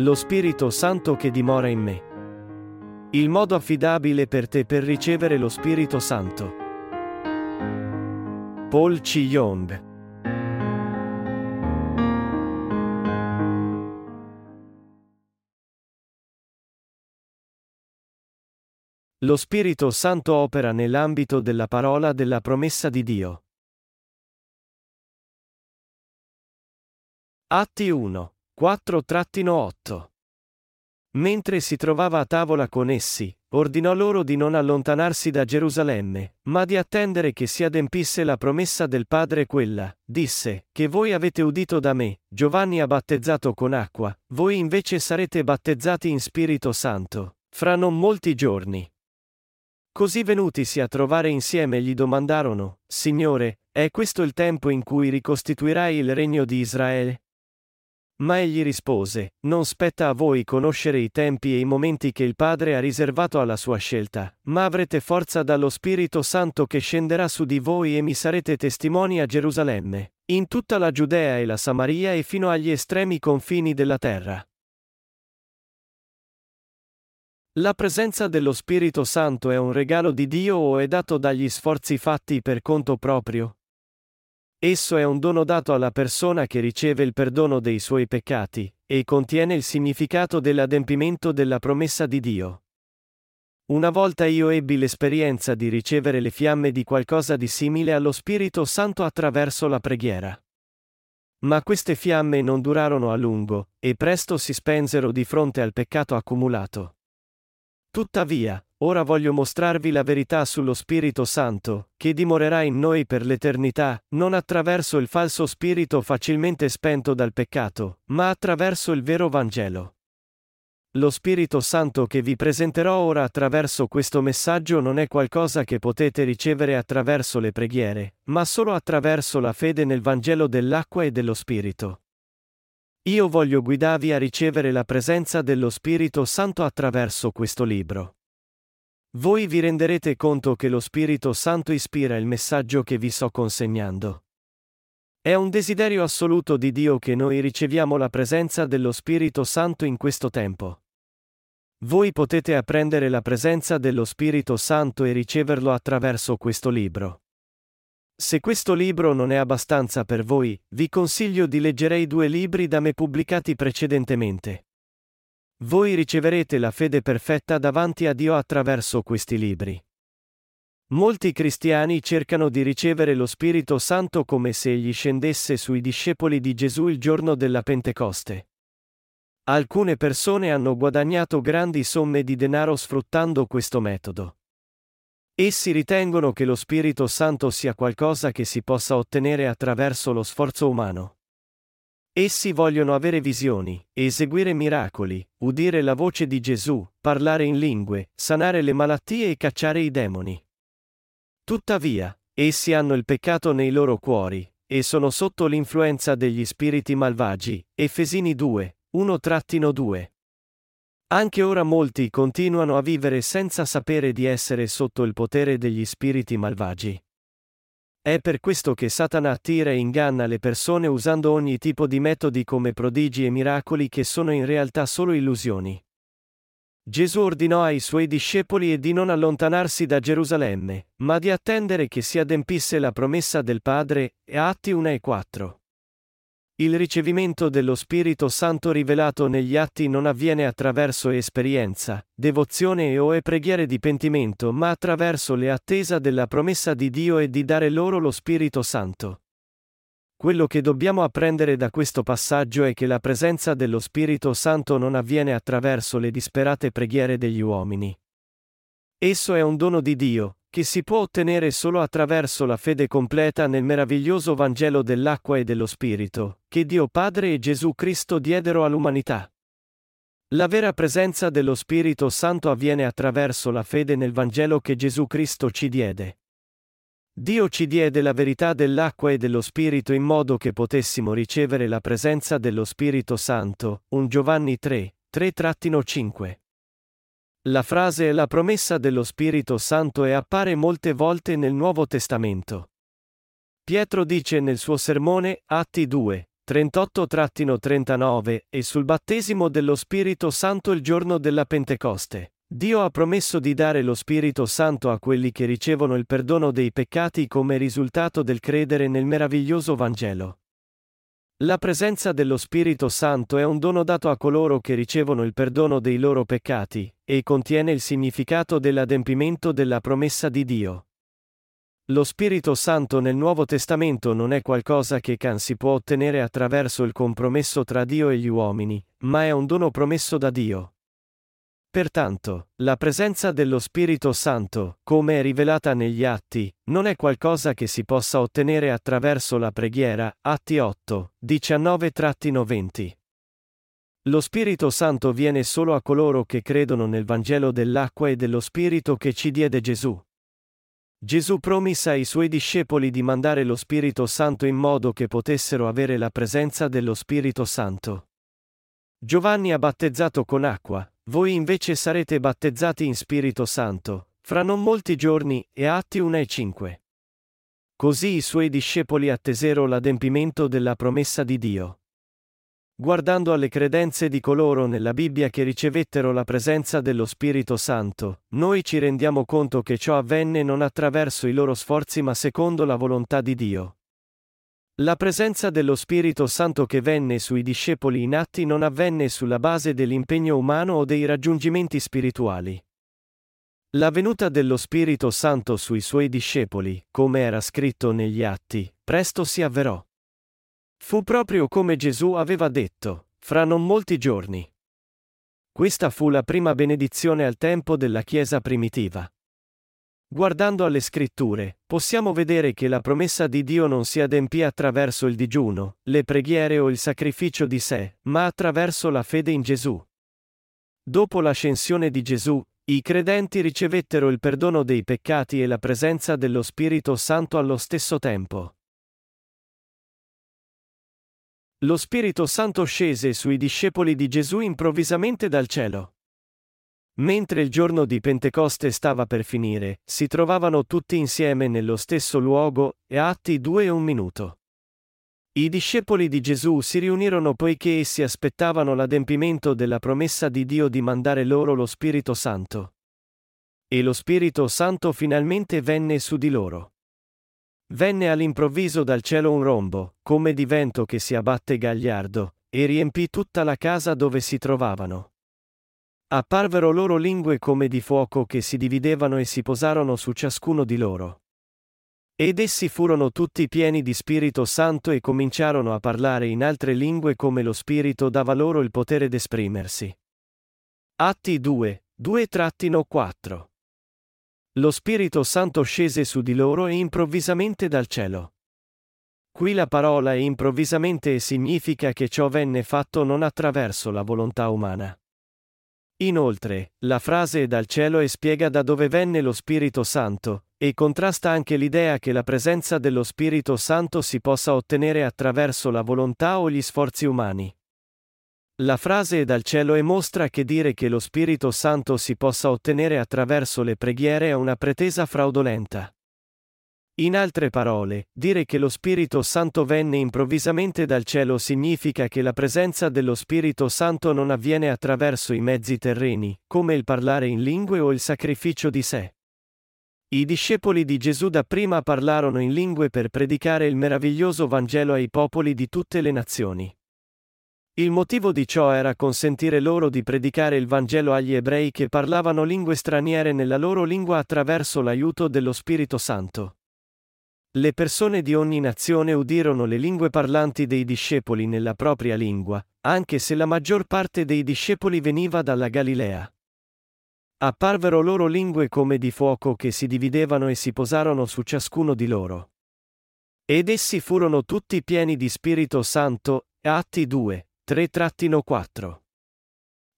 Lo Spirito Santo che dimora in me. Il modo affidabile per te per ricevere lo Spirito Santo. Paul Chi Yong Lo Spirito Santo opera nell'ambito della parola della promessa di Dio. Atti 1, 4-8 Mentre si trovava a tavola con essi, ordinò loro di non allontanarsi da Gerusalemme, ma di attendere che si adempisse la promessa del Padre quella, disse, che voi avete udito da me, Giovanni ha battezzato con acqua, voi invece sarete battezzati in Spirito Santo, fra non molti giorni. Così venutisi a trovare insieme gli domandarono, Signore, è questo il tempo in cui ricostituirai il regno di Israele? Ma egli rispose, Non spetta a voi conoscere i tempi e i momenti che il Padre ha riservato alla sua scelta, ma avrete forza dallo Spirito Santo che scenderà su di voi e mi sarete testimoni a Gerusalemme, in tutta la Giudea e la Samaria e fino agli estremi confini della terra. La presenza dello Spirito Santo è un regalo di Dio o è dato dagli sforzi fatti per conto proprio? Esso è un dono dato alla persona che riceve il perdono dei suoi peccati, e contiene il significato dell'adempimento della promessa di Dio. Una volta io ebbi l'esperienza di ricevere le fiamme di qualcosa di simile allo Spirito Santo attraverso la preghiera. Ma queste fiamme non durarono a lungo, e presto si spensero di fronte al peccato accumulato. Tuttavia, ora voglio mostrarvi la verità sullo Spirito Santo, che dimorerà in noi per l'eternità, non attraverso il falso spirito facilmente spento dal peccato, ma attraverso il vero Vangelo. Lo Spirito Santo che vi presenterò ora attraverso questo messaggio non è qualcosa che potete ricevere attraverso le preghiere, ma solo attraverso la fede nel Vangelo dell'acqua e dello Spirito. Io voglio guidarvi a ricevere la presenza dello Spirito Santo attraverso questo libro. Voi vi renderete conto che lo Spirito Santo ispira il messaggio che vi sto consegnando. È un desiderio assoluto di Dio che noi riceviamo la presenza dello Spirito Santo in questo tempo. Voi potete apprendere la presenza dello Spirito Santo e riceverlo attraverso questo libro. Se questo libro non è abbastanza per voi, vi consiglio di leggere i due libri da me pubblicati precedentemente. Voi riceverete la fede perfetta davanti a Dio attraverso questi libri. Molti cristiani cercano di ricevere lo Spirito Santo come se egli scendesse sui discepoli di Gesù il giorno della Pentecoste. Alcune persone hanno guadagnato grandi somme di denaro sfruttando questo metodo. Essi ritengono che lo Spirito Santo sia qualcosa che si possa ottenere attraverso lo sforzo umano. Essi vogliono avere visioni, eseguire miracoli, udire la voce di Gesù, parlare in lingue, sanare le malattie e cacciare i demoni. Tuttavia, essi hanno il peccato nei loro cuori, e sono sotto l'influenza degli spiriti malvagi. Efesini 2, 1-2. Anche ora molti continuano a vivere senza sapere di essere sotto il potere degli spiriti malvagi. È per questo che Satana attira e inganna le persone usando ogni tipo di metodi come prodigi e miracoli che sono in realtà solo illusioni. Gesù ordinò ai suoi discepoli di non allontanarsi da Gerusalemme, ma di attendere che si adempisse la promessa del Padre, Atti 1 e 4. Il ricevimento dello Spirito Santo rivelato negli atti non avviene attraverso esperienza, devozione o e preghiere di pentimento, ma attraverso le attesa della promessa di Dio e di dare loro lo Spirito Santo. Quello che dobbiamo apprendere da questo passaggio è che la presenza dello Spirito Santo non avviene attraverso le disperate preghiere degli uomini. Esso è un dono di Dio, che si può ottenere solo attraverso la fede completa nel meraviglioso Vangelo dell'acqua e dello Spirito, che Dio Padre e Gesù Cristo diedero all'umanità. La vera presenza dello Spirito Santo avviene attraverso la fede nel Vangelo che Gesù Cristo ci diede. Dio ci diede la verità dell'acqua e dello Spirito in modo che potessimo ricevere la presenza dello Spirito Santo. 1 Giovanni 3, 3-5. La frase è la promessa dello Spirito Santo e appare molte volte nel Nuovo Testamento. Pietro dice nel suo sermone, Atti 2, 38-39 e sul battesimo dello Spirito Santo il giorno della Pentecoste. Dio ha promesso di dare lo Spirito Santo a quelli che ricevono il perdono dei peccati come risultato del credere nel meraviglioso Vangelo. La presenza dello Spirito Santo è un dono dato a coloro che ricevono il perdono dei loro peccati, e contiene il significato dell'adempimento della promessa di Dio. Lo Spirito Santo nel Nuovo Testamento non è qualcosa che can si può ottenere attraverso il compromesso tra Dio e gli uomini, ma è un dono promesso da Dio. Pertanto, la presenza dello Spirito Santo, come è rivelata negli atti, non è qualcosa che si possa ottenere attraverso la preghiera, Atti 8, 19-20. Lo Spirito Santo viene solo a coloro che credono nel Vangelo dell'acqua e dello Spirito che ci diede Gesù. Gesù promisse ai suoi discepoli di mandare lo Spirito Santo in modo che potessero avere la presenza dello Spirito Santo. Giovanni ha battezzato con acqua, voi invece sarete battezzati in Spirito Santo, fra non molti giorni, e Atti 1 e 5. Così i suoi discepoli attesero l'adempimento della promessa di Dio. Guardando alle credenze di coloro nella Bibbia che ricevettero la presenza dello Spirito Santo, noi ci rendiamo conto che ciò avvenne non attraverso i loro sforzi ma secondo la volontà di Dio. La presenza dello Spirito Santo che venne sui discepoli in atti non avvenne sulla base dell'impegno umano o dei raggiungimenti spirituali. La venuta dello Spirito Santo sui suoi discepoli, come era scritto negli atti, presto si avverò. Fu proprio come Gesù aveva detto, fra non molti giorni. Questa fu la prima benedizione al tempo della Chiesa primitiva. Guardando alle scritture, possiamo vedere che la promessa di Dio non si adempì attraverso il digiuno, le preghiere o il sacrificio di sé, ma attraverso la fede in Gesù. Dopo l'ascensione di Gesù, i credenti ricevettero il perdono dei peccati e la presenza dello Spirito Santo allo stesso tempo. Lo Spirito Santo scese sui discepoli di Gesù improvvisamente dal cielo. Mentre il giorno di Pentecoste stava per finire, si trovavano tutti insieme nello stesso luogo, e Atti 2 e un minuto. I discepoli di Gesù si riunirono poiché essi aspettavano l'adempimento della promessa di Dio di mandare loro lo Spirito Santo. E lo Spirito Santo finalmente venne su di loro. Venne all'improvviso dal cielo un rombo, come di vento che si abbatte gagliardo, e riempì tutta la casa dove si trovavano. Apparvero loro lingue come di fuoco che si dividevano e si posarono su ciascuno di loro. Ed essi furono tutti pieni di Spirito Santo e cominciarono a parlare in altre lingue come lo Spirito dava loro il potere d'esprimersi. Atti 2, 2-4 Lo Spirito Santo scese su di loro e improvvisamente dal cielo. Qui la parola improvvisamente significa che ciò venne fatto non attraverso la volontà umana. Inoltre, la frase è dal cielo e spiega da dove venne lo Spirito Santo, e contrasta anche l'idea che la presenza dello Spirito Santo si possa ottenere attraverso la volontà o gli sforzi umani. La frase è dal cielo e mostra che dire che lo Spirito Santo si possa ottenere attraverso le preghiere è una pretesa fraudolenta. In altre parole, dire che lo Spirito Santo venne improvvisamente dal cielo significa che la presenza dello Spirito Santo non avviene attraverso i mezzi terreni, come il parlare in lingue o il sacrificio di sé. I discepoli di Gesù dapprima parlarono in lingue per predicare il meraviglioso Vangelo ai popoli di tutte le nazioni. Il motivo di ciò era consentire loro di predicare il Vangelo agli ebrei che parlavano lingue straniere nella loro lingua attraverso l'aiuto dello Spirito Santo. Le persone di ogni nazione udirono le lingue parlanti dei discepoli nella propria lingua, anche se la maggior parte dei discepoli veniva dalla Galilea. Apparvero loro lingue come di fuoco che si dividevano e si posarono su ciascuno di loro. Ed essi furono tutti pieni di Spirito Santo, Atti 2, 3-4.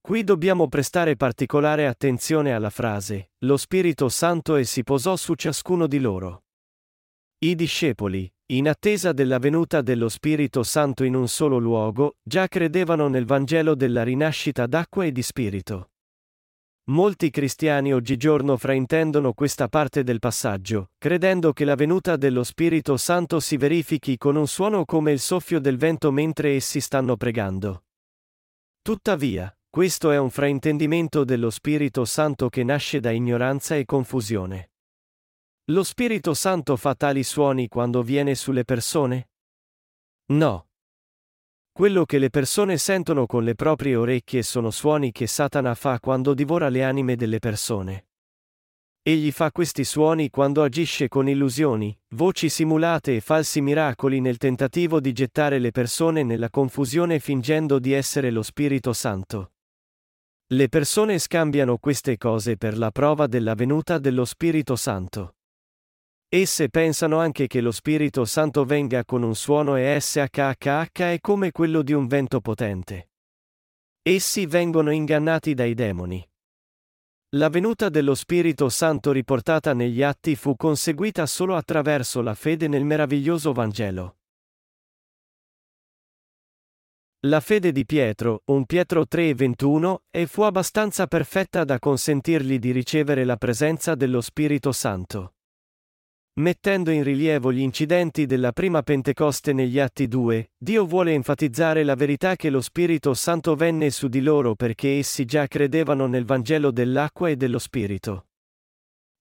Qui dobbiamo prestare particolare attenzione alla frase, lo Spirito Santo e si posò su ciascuno di loro. I discepoli, in attesa della venuta dello Spirito Santo in un solo luogo, già credevano nel Vangelo della rinascita d'acqua e di Spirito. Molti cristiani oggigiorno fraintendono questa parte del passaggio, credendo che la venuta dello Spirito Santo si verifichi con un suono come il soffio del vento mentre essi stanno pregando. Tuttavia, questo è un fraintendimento dello Spirito Santo che nasce da ignoranza e confusione. Lo Spirito Santo fa tali suoni quando viene sulle persone? No. Quello che le persone sentono con le proprie orecchie sono suoni che Satana fa quando divora le anime delle persone. Egli fa questi suoni quando agisce con illusioni, voci simulate e falsi miracoli nel tentativo di gettare le persone nella confusione fingendo di essere lo Spirito Santo. Le persone scambiano queste cose per la prova della venuta dello Spirito Santo. Esse pensano anche che lo Spirito Santo venga con un suono e SHHH è come quello di un vento potente. Essi vengono ingannati dai demoni. La venuta dello Spirito Santo riportata negli atti fu conseguita solo attraverso la fede nel meraviglioso Vangelo. La fede di Pietro, 1 Pietro 3:21, e fu abbastanza perfetta da consentirgli di ricevere la presenza dello Spirito Santo mettendo in rilievo gli incidenti della prima Pentecoste negli Atti 2, Dio vuole enfatizzare la verità che lo Spirito Santo venne su di loro perché essi già credevano nel Vangelo dell'acqua e dello Spirito.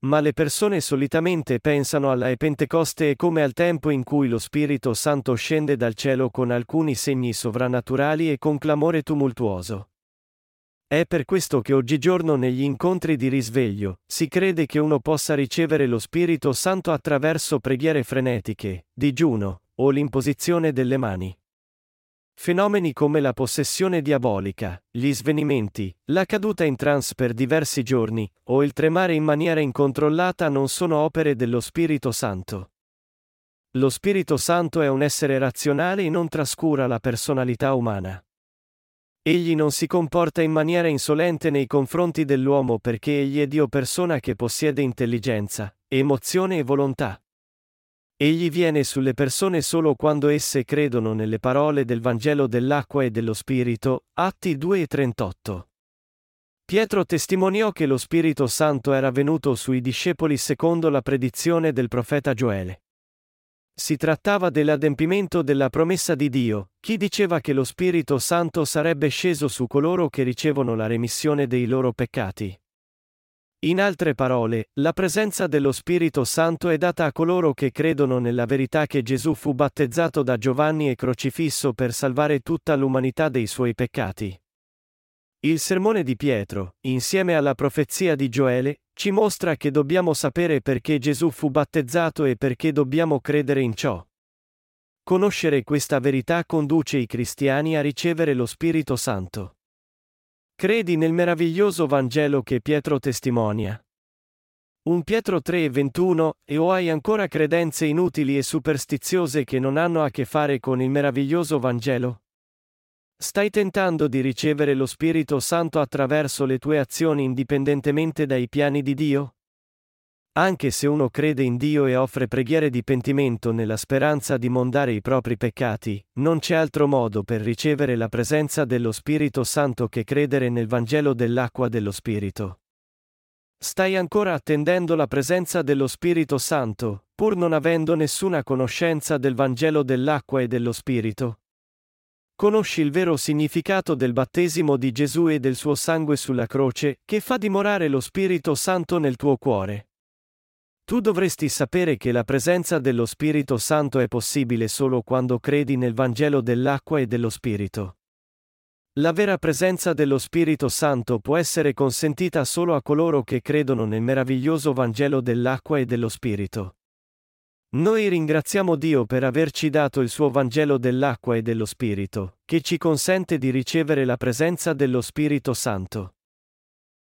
Ma le persone solitamente pensano alla Pentecoste come al tempo in cui lo Spirito Santo scende dal cielo con alcuni segni sovrannaturali e con clamore tumultuoso. È per questo che oggigiorno negli incontri di risveglio, si crede che uno possa ricevere lo Spirito Santo attraverso preghiere frenetiche, digiuno, o l'imposizione delle mani. Fenomeni come la possessione diabolica, gli svenimenti, la caduta in trance per diversi giorni, o il tremare in maniera incontrollata non sono opere dello Spirito Santo. Lo Spirito Santo è un essere razionale e non trascura la personalità umana. Egli non si comporta in maniera insolente nei confronti dell'uomo perché egli è Dio persona che possiede intelligenza, emozione e volontà. Egli viene sulle persone solo quando esse credono nelle parole del Vangelo dell'acqua e dello Spirito, Atti 2 e 38. Pietro testimoniò che lo Spirito Santo era venuto sui discepoli secondo la predizione del profeta Gioele. Si trattava dell'adempimento della promessa di Dio, chi diceva che lo Spirito Santo sarebbe sceso su coloro che ricevono la remissione dei loro peccati. In altre parole, la presenza dello Spirito Santo è data a coloro che credono nella verità che Gesù fu battezzato da Giovanni e crocifisso per salvare tutta l'umanità dei suoi peccati. Il sermone di Pietro, insieme alla profezia di Gioele, ci mostra che dobbiamo sapere perché Gesù fu battezzato e perché dobbiamo credere in ciò. Conoscere questa verità conduce i cristiani a ricevere lo Spirito Santo. Credi nel meraviglioso Vangelo che Pietro testimonia. Un Pietro 3:21 E o hai ancora credenze inutili e superstiziose che non hanno a che fare con il meraviglioso Vangelo? Stai tentando di ricevere lo Spirito Santo attraverso le tue azioni indipendentemente dai piani di Dio? Anche se uno crede in Dio e offre preghiere di pentimento nella speranza di mondare i propri peccati, non c'è altro modo per ricevere la presenza dello Spirito Santo che credere nel Vangelo dell'acqua dello Spirito. Stai ancora attendendo la presenza dello Spirito Santo, pur non avendo nessuna conoscenza del Vangelo dell'acqua e dello Spirito? Conosci il vero significato del battesimo di Gesù e del suo sangue sulla croce, che fa dimorare lo Spirito Santo nel tuo cuore. Tu dovresti sapere che la presenza dello Spirito Santo è possibile solo quando credi nel Vangelo dell'acqua e dello Spirito. La vera presenza dello Spirito Santo può essere consentita solo a coloro che credono nel meraviglioso Vangelo dell'acqua e dello Spirito. Noi ringraziamo Dio per averci dato il suo Vangelo dell'acqua e dello Spirito, che ci consente di ricevere la presenza dello Spirito Santo.